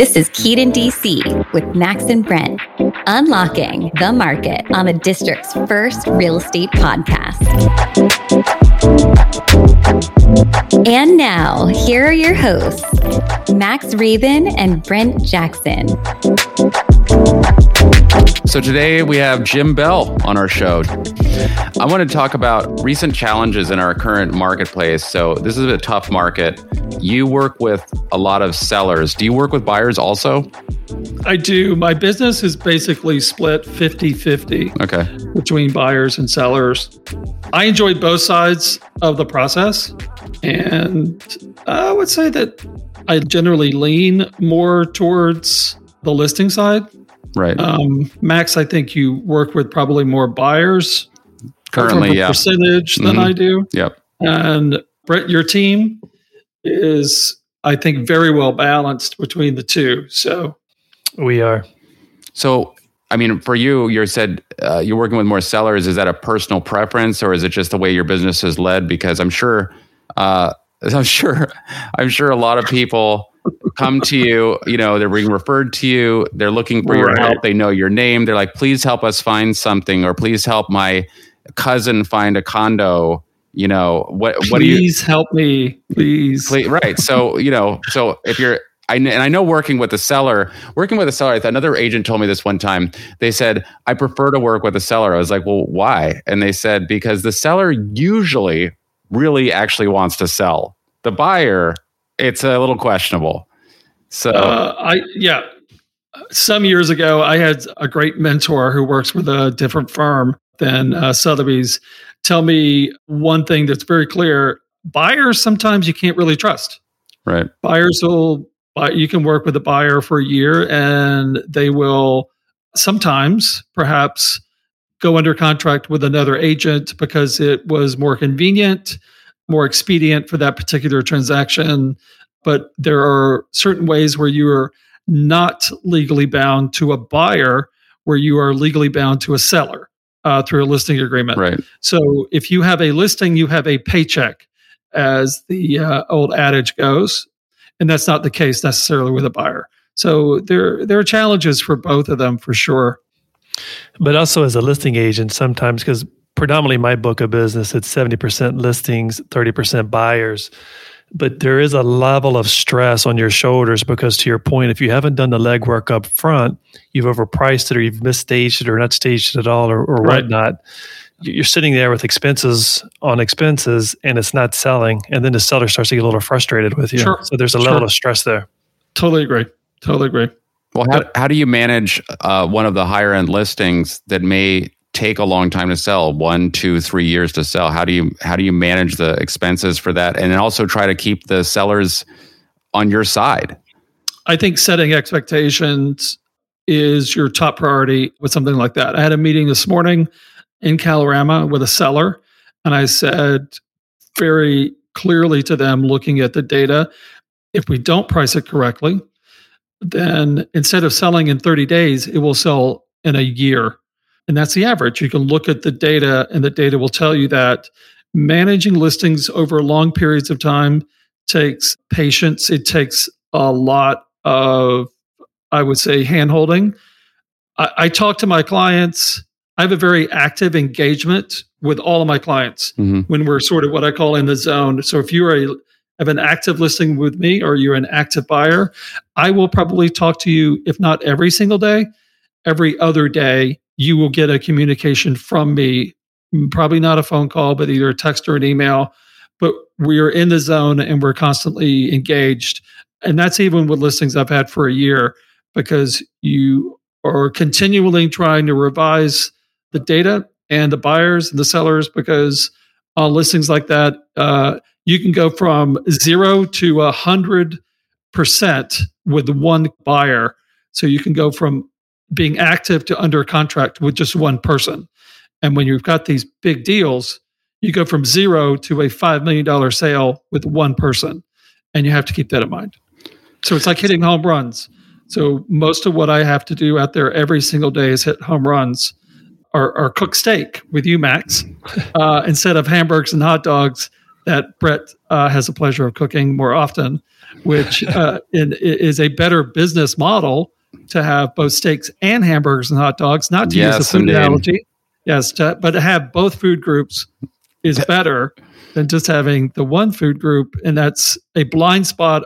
This is Keaton DC with Max and Brent, unlocking the market on the district's first real estate podcast. And now, here are your hosts, Max Raven and Brent Jackson. So today we have Jim Bell on our show. I want to talk about recent challenges in our current marketplace. So this is a tough market. You work with a lot of sellers. Do you work with buyers also? I do. My business is basically split 50 50 Okay. between buyers and sellers. I enjoy both sides of the process. And I would say that I generally lean more towards the listing side. Right. Um, Max, I think you work with probably more buyers Currently, yeah. percentage than Mhm. I do. Yep. And Brett, your team is, I think, very well balanced between the two. So We are. So, I mean, for you, you said uh, you're working with more sellers. Is that a personal preference, or is it just the way your business is led? Because I'm sure, uh, I'm sure, I'm sure a lot of people come to you. You know, they're being referred to you. They're looking for your help. They know your name. They're like, please help us find something, or please help my cousin find a condo. You know, what what do you? please help me, please. Please, right. So, you know, so if you're, I, and I know working with a seller, working with a seller, another agent told me this one time. They said, I prefer to work with a seller. I was like, well, why? And they said, because the seller usually really actually wants to sell. The buyer, it's a little questionable. So, Uh, I yeah. Some years ago, I had a great mentor who works with a different firm than uh, Sotheby's. Tell me one thing that's very clear: buyers sometimes you can't really trust. right. Buyers will buy. You can work with a buyer for a year, and they will sometimes, perhaps, go under contract with another agent because it was more convenient, more expedient for that particular transaction. But there are certain ways where you are not legally bound to a buyer, where you are legally bound to a seller uh, through a listing agreement. Right. So if you have a listing, you have a paycheck, as the uh, old adage goes, and that's not the case necessarily with a buyer. So there there are challenges for both of them for sure. But also as a listing agent, sometimes because predominantly my book of business, it's 70% listings, 30% buyers. But there is a level of stress on your shoulders because, to your point, if you haven't done the legwork up front, you've overpriced it or you've misstaged it or not staged it at all or, or Right. whatnot. you- You're sitting there with expenses on expenses and it's not selling. And then the seller starts to get a little frustrated with you. Sure. So there's a level Sure. of stress there. Totally agree. Totally agree. Well, how, how do you manage uh, one of the higher end listings that may take a long time to sell, one, two, three years to sell? How do you how do you manage the expenses for that, and also try to keep the sellers on your side? I think setting expectations is your top priority with something like that. I had a meeting this morning in Kalorama with a seller, and I said very clearly to them, looking at the data, if we don't price it correctly, then instead of selling in 30 days, it will sell in a year. And that's the average. You can look at the data, and the data will tell you that managing listings over long periods of time takes patience. It takes a lot of, I would say, hand holding. I, I talk to my clients. I have a very active engagement with all of my clients Mhm. when we're sort of what I call in the zone. So if you are a have an active listing with me or you're an active buyer, I will probably talk to you, if not every single day, every other day. You will get a communication from me, probably not a phone call, but either a text or an email. But we are in the zone and we're constantly engaged. And that's even with listings I've had for a year because you are continually trying to revise the data and the buyers and the sellers because on listings like that, uh, you can go from zero to a hundred percent with one buyer. So you can go from being active to under contract with just one person. And when you've got these big deals, you go from zero to a $5 million sale with one person. And you have to keep that in mind. So it's like hitting home runs. So most of what I have to do out there every single day is hit home runs or, or cook steak with you, Max, uh, instead of hamburgers and hot dogs that Brett uh, has the pleasure of cooking more often, which uh, in, is a better business model to have both steaks and hamburgers and hot dogs, not to Yes, use a food indeed. analogy. Yes, to, but to have both food groups is better than just having the one food group. And that's a blind spot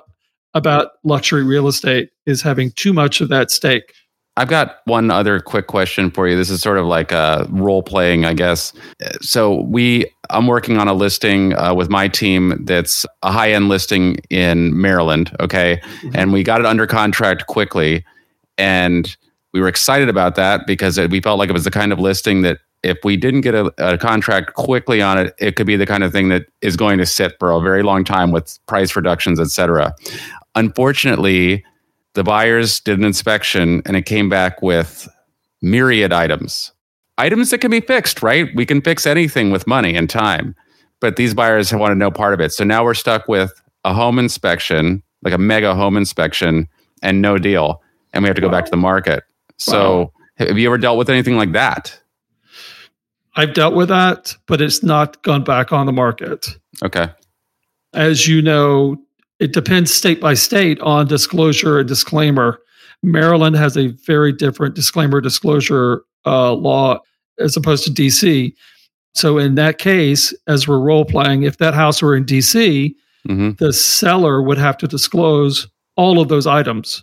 about luxury real estate is having too much of that steak. I've got one other quick question for you. This is sort of like a role playing, I guess. So we, I'm working on a listing uh, with my team that's a high end listing in Maryland. Okay, and we got it under contract quickly, and we were excited about that because we felt like it was the kind of listing that if we didn't get a, a contract quickly on it, it could be the kind of thing that is going to sit for a very long time with price reductions, et cetera. Unfortunately, the buyers did an inspection and it came back with myriad items. Items that can be fixed right? We can fix anything with money and time but these buyers want to know part of it. So now we're stuck with a home inspection like a mega home inspection and no deal and we have to go back to the market so have you ever dealt with anything like that I've dealt with that, but it's not gone back on the market. okay As you know, it depends state by state on disclosure and disclaimer. Maryland has a very different disclaimer disclosure uh, law as opposed to DC. So in that case, as we're role playing, if that house were in DC, hmm the seller would have to disclose all of those items.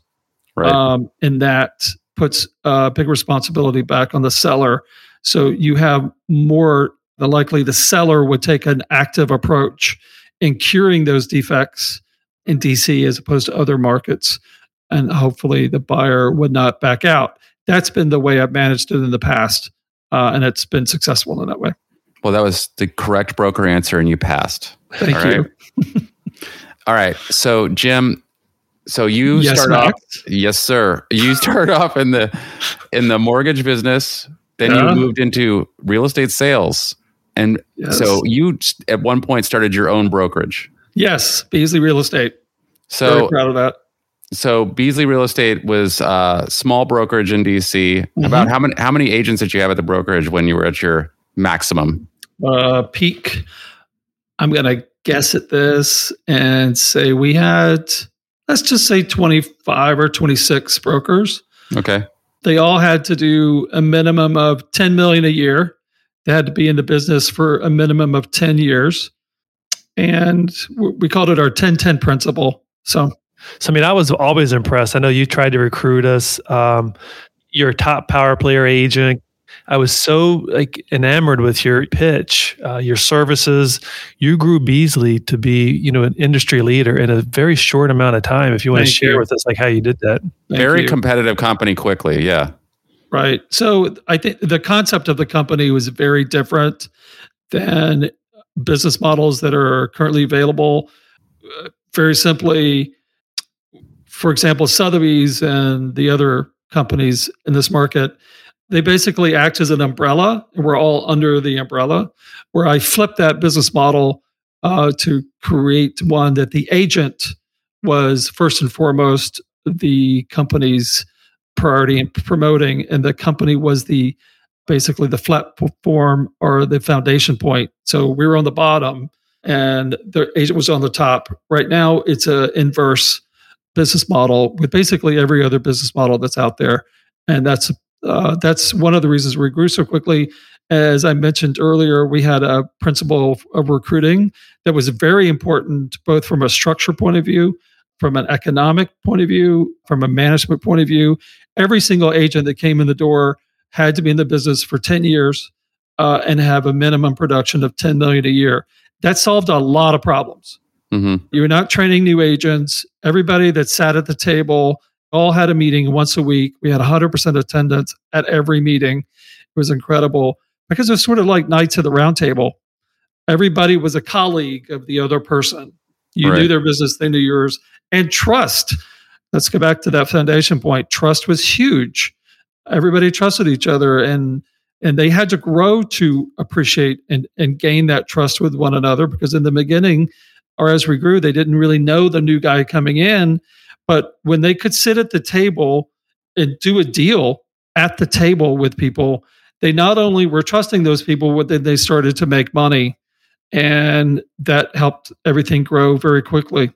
Right Um, and that puts uh, big responsibility back on the seller. So you have more the likely the seller would take an active approach in curing those defects in DC as opposed to other markets. And hopefully the buyer would not back out. That's been the way I've managed it in the past. Uh, and it's been successful in that way. well that was the correct broker answer and you passed Thank All you. right. all right so jim so you Yes, start off Yes, sir. You start off in the in the mortgage business, then Yeah. you moved into real estate sales. And Yes. so you at one point started your own brokerage. yes, Beasley Real Estate. So Very proud of that. so Beasley Real Estate was a small brokerage in DC. Mm-hmm. About how many how many agents did you have at the brokerage when you were at your maximum? uh, peak. I'm going to guess at this and say we had, let's just say 25 or 26 brokers. Okay. They all had to do a minimum of 10 million a year. They had to be in the business for a minimum of 10 years. And we called it our 10 10 principle. So, So I mean, I was always impressed. I know you tried to recruit us. Um, you're a top power player agent. I was so like enamored with your pitch, uh, your services. You grew Beasley to be, you know, an industry leader in a very short amount of time. If you want to share you. with us, like how you did that. thank Very you. competitive company quickly. Yeah. Right. So I think the concept of the company was very different than business models that are currently available. Uh, very simply, for example, Sotheby's and the other companies in this market, they basically act as an umbrella, and we're all under the umbrella. Where I flipped that business model uh, to create one that the agent was first and foremost the company's priority in promoting, and the company was the basically the platform or the foundation point. So we were on the bottom, and the agent was on the top. Right now, it's a inverse business model with basically every other business model that's out there, and that's uh, that's one of the reasons we grew so quickly. As I mentioned earlier, we had a principle of, recruiting that was very important, both from a structure point of view, from an economic point of view, from a management point of view. Every single agent that came in the door had to be in the business for 10 years uh, and have a minimum production of 10 million a year. That solved a lot of problems. hmm You were not training new agents. Everybody that sat at the table all had a meeting once a week. We had 100% attendance at every meeting. It was incredible because it was sort of like Knights of the Round Table. Everybody was a colleague of the other person. You knew their business, they knew yours. And trust. Let's go back to that foundation point. Trust was huge. Everybody trusted each other and and they had to grow to appreciate and, and gain that trust with one another because in the beginning or as we grew, they didn't really know the new guy coming in. But when they could sit at the table and do a deal at the table with people, they not only were trusting those people, but then they started to make money and that helped everything grow very quickly.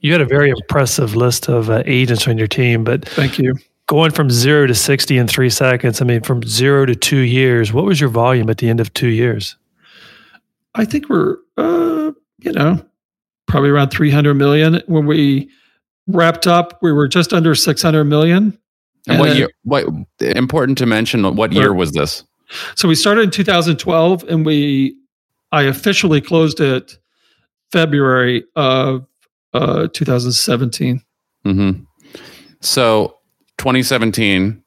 You had a very impressive list of uh, agents on your team, but thank you. Going from zero to 60 in three seconds, I mean, from zero to two years, what was your volume at the end of two years? I think we're, uh, you know, probably around 300 million. When we wrapped up, we were just under 600 million. And, and what year? What important to mention? What year was this? So we started in 2012, and we I officially closed it February of uh, 2017. Mm-hmm. So 2017,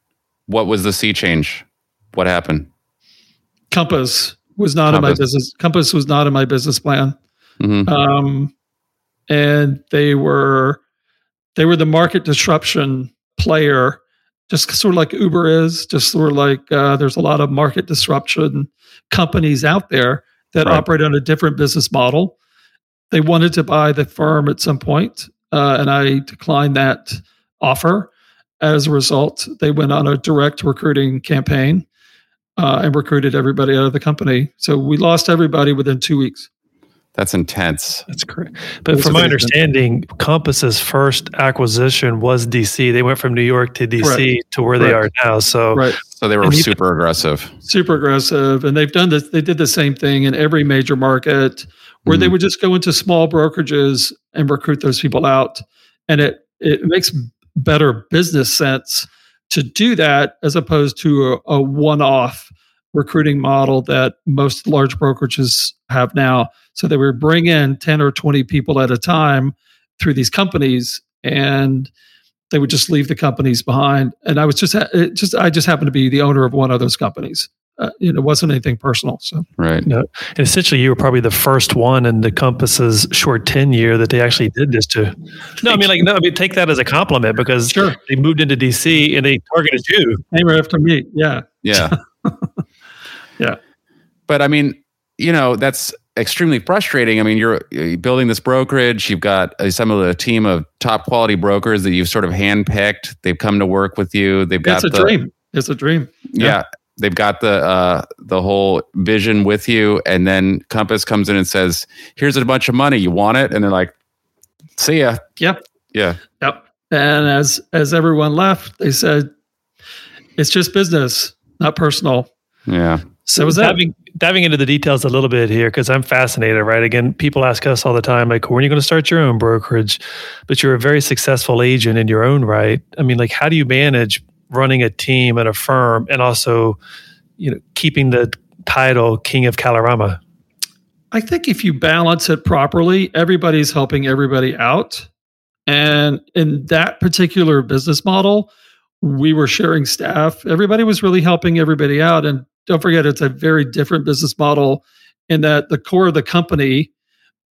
what was the sea change? What happened? Compass was not Compass. in my business. Compass was not in my business plan. Mm-hmm. Um, and they were they were the market disruption player, just sort of like Uber is. Just sort of like uh, there's a lot of market disruption companies out there that right. operate on a different business model. They wanted to buy the firm at some point, uh, and I declined that offer. As a result, they went on a direct recruiting campaign uh, and recruited everybody out of the company. So we lost everybody within two weeks. That's intense. That's correct. But from my understanding, Compass's first acquisition was DC. They went from New York to DC correct. to where correct. they are now. So, right. so they were super aggressive. Super aggressive, and they've done this. They did the same thing in every major market, where mm-hmm. they would just go into small brokerages and recruit those people out, and it it makes better business sense to do that as opposed to a, a one off recruiting model that most large brokerages have now. So they would bring in 10 or 20 people at a time through these companies and they would just leave the companies behind. And I was just, it just, I just happened to be the owner of one of those companies. Uh, you know, it wasn't anything personal. So right. You know, and essentially, you were probably the first one in the Compass's short tenure that they actually did this to. No, I mean, like, no, I mean, take that as a compliment because sure. they moved into DC and they targeted you. Name after me. Yeah. Yeah. Yeah. But I mean, you know, that's extremely frustrating. I mean, you're, you're building this brokerage. You've got some of the team of top quality brokers that you've sort of handpicked. They've come to work with you. They've got it's a the, dream. It's a dream. Yeah. yeah. They've got the uh, the whole vision with you, and then Compass comes in and says, "Here's a bunch of money. You want it?" And they're like, "See ya." Yep. Yeah. Yep. And as as everyone left, they said, "It's just business, not personal." Yeah. So was diving, diving into the details a little bit here because I'm fascinated, right? Again, people ask us all the time, like, when are you going to start your own brokerage? But you're a very successful agent in your own right. I mean, like, how do you manage running a team and a firm and also, you know, keeping the title King of Kalorama? I think if you balance it properly, everybody's helping everybody out. And in that particular business model, we were sharing staff. Everybody was really helping everybody out. And don't forget it's a very different business model in that the core of the company,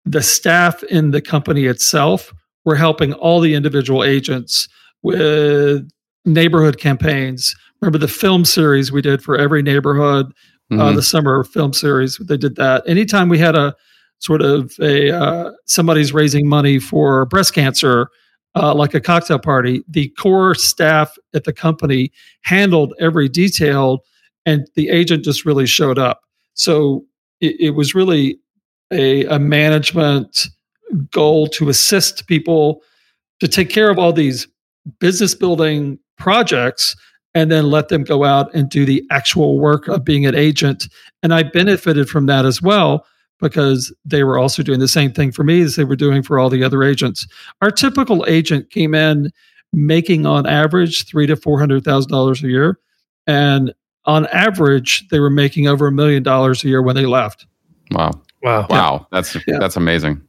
the staff in the company itself, were helping all the individual agents with neighborhood campaigns. Remember the film series we did for every neighborhood, uh, mm-hmm. uh, the summer film series. They did that. Anytime we had a sort of a uh, somebody's raising money for breast cancer, uh, like a cocktail party, the core staff at the company handled every detail and the agent just really showed up. So it, it was really a, a management goal to assist people to take care of all these business building projects and then let them go out and do the actual work of being an agent. And I benefited from that as well because they were also doing the same thing for me as they were doing for all the other agents. Our typical agent came in making on average three to four hundred thousand dollars a year, and on average, they were making over a million dollars a year when they left. Wow. Wow. Wow. That's yeah. that's amazing.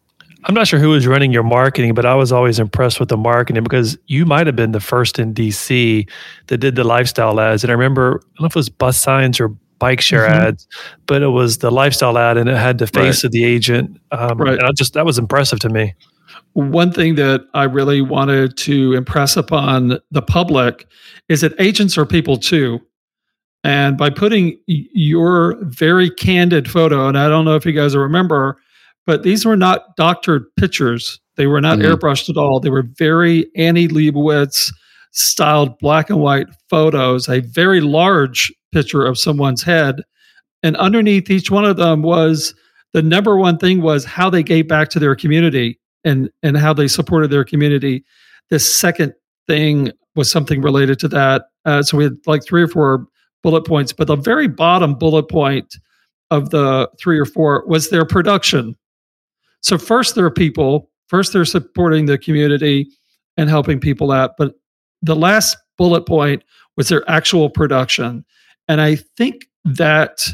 I'm not sure who was running your marketing, but I was always impressed with the marketing because you might have been the first in DC that did the lifestyle ads. And I remember, I don't know if it was bus signs or bike share mm-hmm. ads, but it was the lifestyle ad and it had the face right. of the agent. Um, right. And I just, that was impressive to me. One thing that I really wanted to impress upon the public is that agents are people too. And by putting your very candid photo, and I don't know if you guys remember, but these were not doctored pictures. They were not mm-hmm. airbrushed at all. They were very Annie Leibovitz styled black and white photos, a very large picture of someone's head. And underneath each one of them was the number one thing was how they gave back to their community and and how they supported their community. The second thing was something related to that. Uh, so we had like three or four bullet points, but the very bottom bullet point of the three or four was their production. So first there are people, first they're supporting the community and helping people out, but the last bullet point was their actual production. And I think that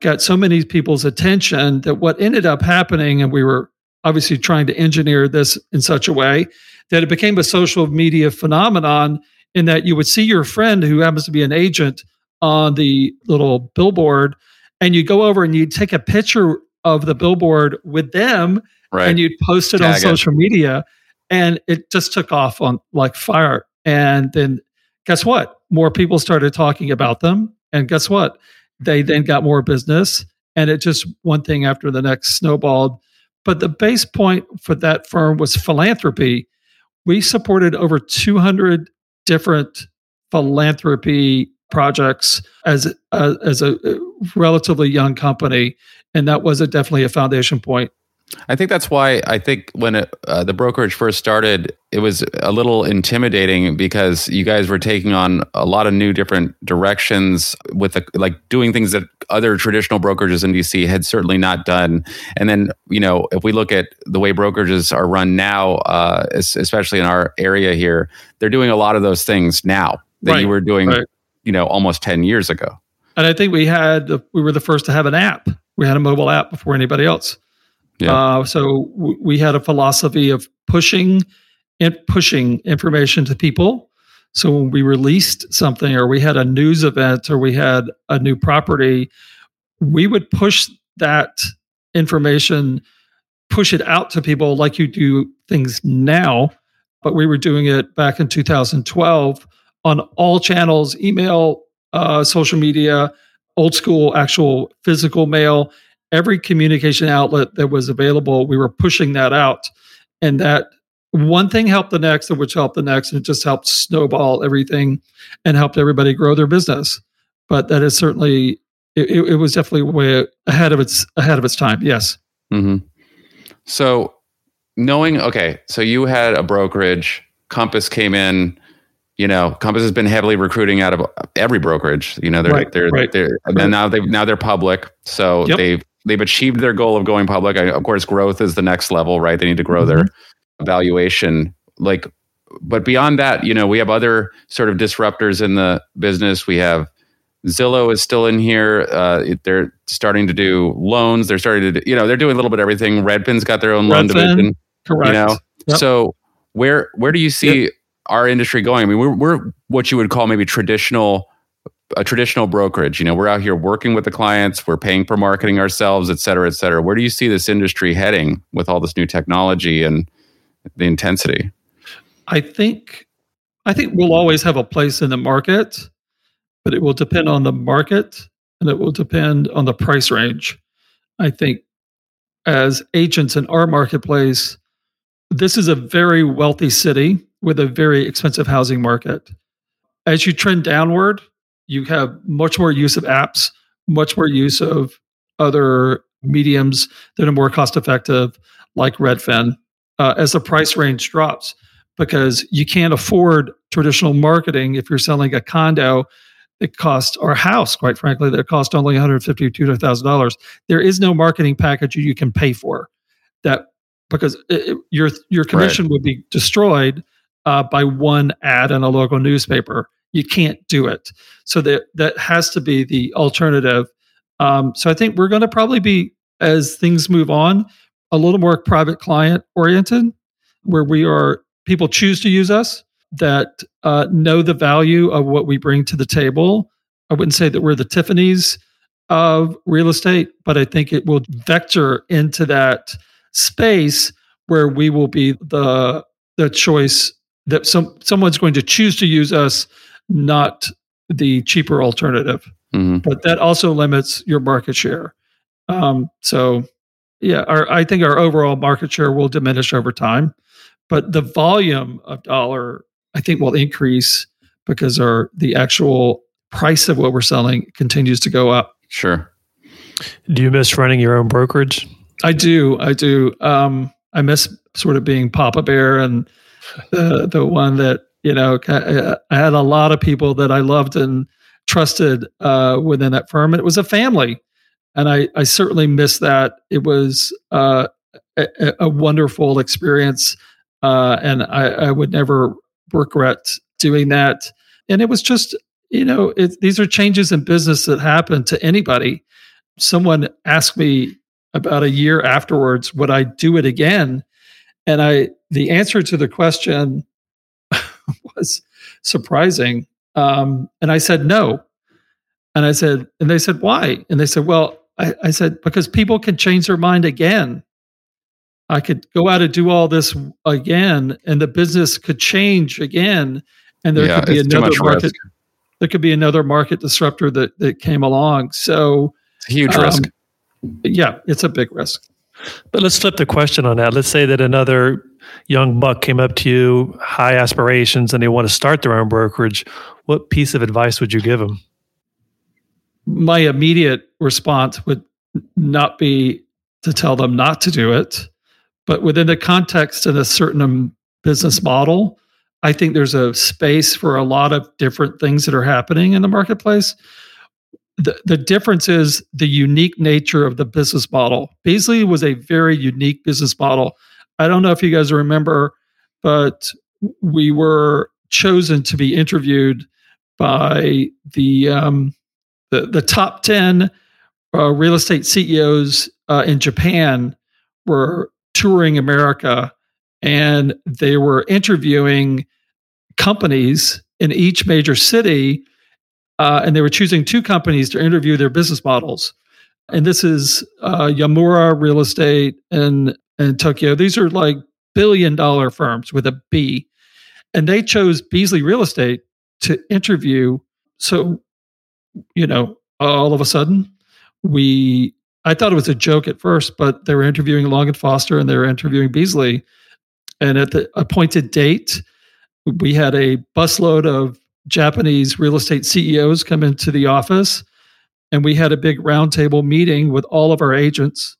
got so many people's attention that what ended up happening, and we were obviously trying to engineer this in such a way that it became a social media phenomenon in that you would see your friend who happens to be an agent on the little billboard and you go over and you take a picture of the billboard with them right. and you'd post it Tag on social media and it just took off on like fire. And then guess what? More people started talking about them and guess what? They then got more business and it just one thing after the next snowballed. But the base point for that firm was philanthropy. We supported over 200 different philanthropy projects as a, as a relatively young company, and that was a, definitely a foundation point. I think that's why I think when it, uh, the brokerage first started, it was a little intimidating because you guys were taking on a lot of new different directions with the, like doing things that other traditional brokerages in DC had certainly not done. And then, you know, if we look at the way brokerages are run now, uh, especially in our area here, they're doing a lot of those things now that right, you were doing, right. You know, almost 10 years ago. And I think we had, we were the first to have an app. We had a mobile app before anybody else. Yeah. Uh, so w- we had a philosophy of pushing and pushing information to people. So when we released something, or we had a news event, or we had a new property, we would push that information, push it out to people like you do things now. But we were doing it back in 2012 on all channels email, uh, social media, old school, actual physical mail every communication outlet that was available, we were pushing that out. And that one thing helped the next, which helped the next, and it just helped snowball everything and helped everybody grow their business. But that is certainly it, it was definitely way ahead of its ahead of its time. Yes. Mm-hmm. So knowing okay, so you had a brokerage, Compass came in. You know, Compass has been heavily recruiting out of every brokerage. You know, they're right, they're right, they're and now they now they're public, so yep. they've they've achieved their goal of going public. I, of course, growth is the next level, right? They need to grow mm-hmm. their valuation. Like, but beyond that, you know, we have other sort of disruptors in the business. We have Zillow is still in here. Uh, they're starting to do loans. They're starting to, do, you know, they're doing a little bit of everything. Redfin's got their own Redfin, loan division. Correct. You know, yep. so where where do you see yep. Our industry going? I mean, we're we're what you would call maybe traditional a traditional brokerage. You know, we're out here working with the clients, we're paying for marketing ourselves, et cetera, et cetera. Where do you see this industry heading with all this new technology and the intensity? I think I think we'll always have a place in the market, but it will depend on the market and it will depend on the price range. I think as agents in our marketplace, this is a very wealthy city with a very expensive housing market. As you trend downward, you have much more use of apps, much more use of other mediums that are more cost effective, like Redfin, uh, as the price range drops, because you can't afford traditional marketing if you're selling a condo. It costs or a house, quite frankly, that cost only one hundred fifty two thousand dollars. There is no marketing package you can pay for that because it, your your commission right. would be destroyed uh, by one ad in a local newspaper you can't do it. So that that has to be the alternative. Um, so I think we're going to probably be as things move on a little more private client oriented, where we are people choose to use us that uh, know the value of what we bring to the table. I wouldn't say that we're the Tiffany's of real estate, but I think it will vector into that space where we will be the the choice that some someone's going to choose to use us not the cheaper alternative. Mm-hmm. But that also limits your market share. Um, so, yeah, our, I think our overall market share will diminish over time, but the volume of dollar I think will increase because our the actual price of what we're selling continues to go up. Sure. Do you miss running your own brokerage? I do. I do. Um, I miss sort of being Papa Bear and the the one that you know I had a lot of people that I loved and trusted uh, within that firm. It was a family, and I I certainly miss that. It was uh, a, a, wonderful experience, uh, and I, I would never regret doing that. And it was just you know it, these are changes in business that happen to anybody. Someone asked me about a year afterwards, would I do it again? And I, the answer to the question was surprising. Um, and I said, no. And I said, and they said, why? And they said, well, I, I said, because people can change their mind again. I could go out and do all this again, and the business could change again, and there yeah, could be another market. Risk. There could be another market disruptor that that came along. So it's a huge um, risk yeah, it's a big risk. But let's flip the question on that. Let's say that another young buck came up to you, high aspirations, and they want to start their own brokerage. What piece of advice would you give them? My immediate response would not be to tell them not to do it, but within the context of a certain business model, I think there's a space for a lot of different things that are happening in the marketplace the, the difference is the unique nature of the business model. Beasley was a very unique business model. I don't know if you guys remember, but we were chosen to be interviewed by the um, the, the top ten uh, real estate CEOs uh, in Japan were touring America, and they were interviewing companies in each major city uh, and they were choosing two companies to interview their business models. And this is uh, Nomura Real Estate in, in Tokyo. These are like billion dollar firms with a B. And they chose Beasley Real Estate to interview. So, you know, all of a sudden, we, I thought it was a joke at first, but they were interviewing Long and Foster and they were interviewing Beasley. And at the appointed date, we had a busload of Japanese real estate CEOs come into the office and we had a big roundtable meeting with all of our agents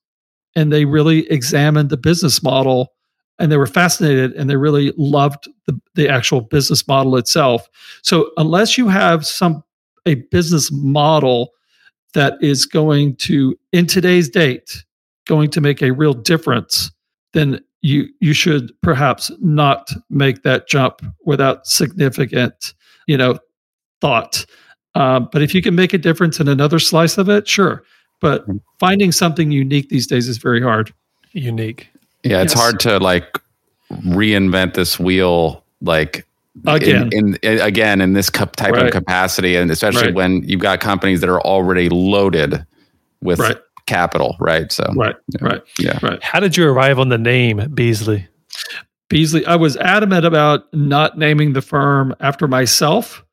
and they really examined the business model and they were fascinated and they really loved the, the actual business model itself. So unless you have some a business model that is going to in today's date going to make a real difference then you you should perhaps not make that jump without significant you know, thought. Uh, but if you can make a difference in another slice of it, sure. But mm-hmm. finding something unique these days is very hard. Unique. Yeah, it's yes. hard to like reinvent this wheel like again in, in again in this type right. of capacity and especially right. when you've got companies that are already loaded with right. capital right so right right yeah right how did you arrive on the name beasley Beasley, I was adamant about not naming the firm after myself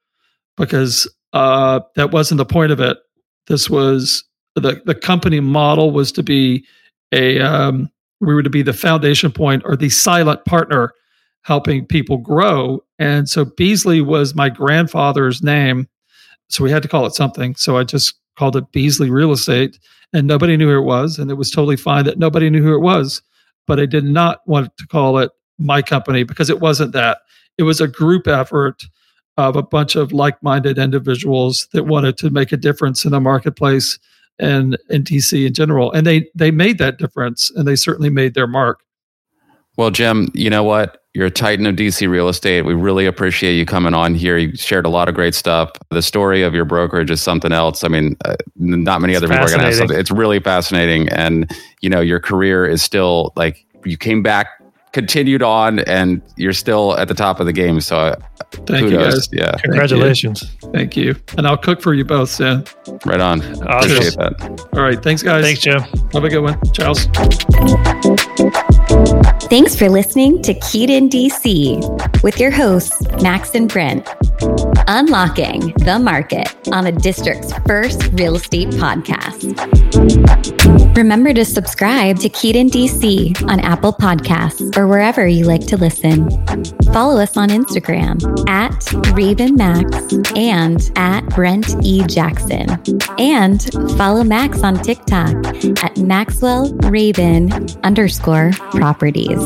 because uh, that wasn't the point of it. This was the the company model was to be a um, we were to be the foundation point or the silent partner helping people grow. And so Beasley was my grandfather's name. So we had to call it something. So I just called it Beasley Real Estate and nobody knew who it was. And it was totally fine that nobody knew who it was. But I did not want to call it my company because it wasn't that. It was a group effort of a bunch of like-minded individuals that wanted to make a difference in the marketplace and in DC in general. And they they made that difference and they certainly made their mark. Well, Jim, you know what? You're a titan of DC real estate. We really appreciate you coming on here. You shared a lot of great stuff. The story of your brokerage is something else. I mean, uh, not many it's other people are going to have something. It's really fascinating. And, you know, your career is still like you came back continued on and you're still at the top of the game. So uh, thank kudos. you guys. Yeah. Congratulations. Thank you. Thank you. And I'll cook for you both soon. Right on. Awesome. Appreciate that. All right. Thanks guys. Thanks, Jim. Have a good one. Charles. Thanks for listening to in DC with your hosts, Max and Brent. Unlocking the market on the district's first real estate podcast. Remember to subscribe to in DC on Apple Podcasts or wherever you like to listen. Follow us on Instagram at Raven Max and at Brent E. Jackson. And follow Max on TikTok at Maxwell Raven underscore properties.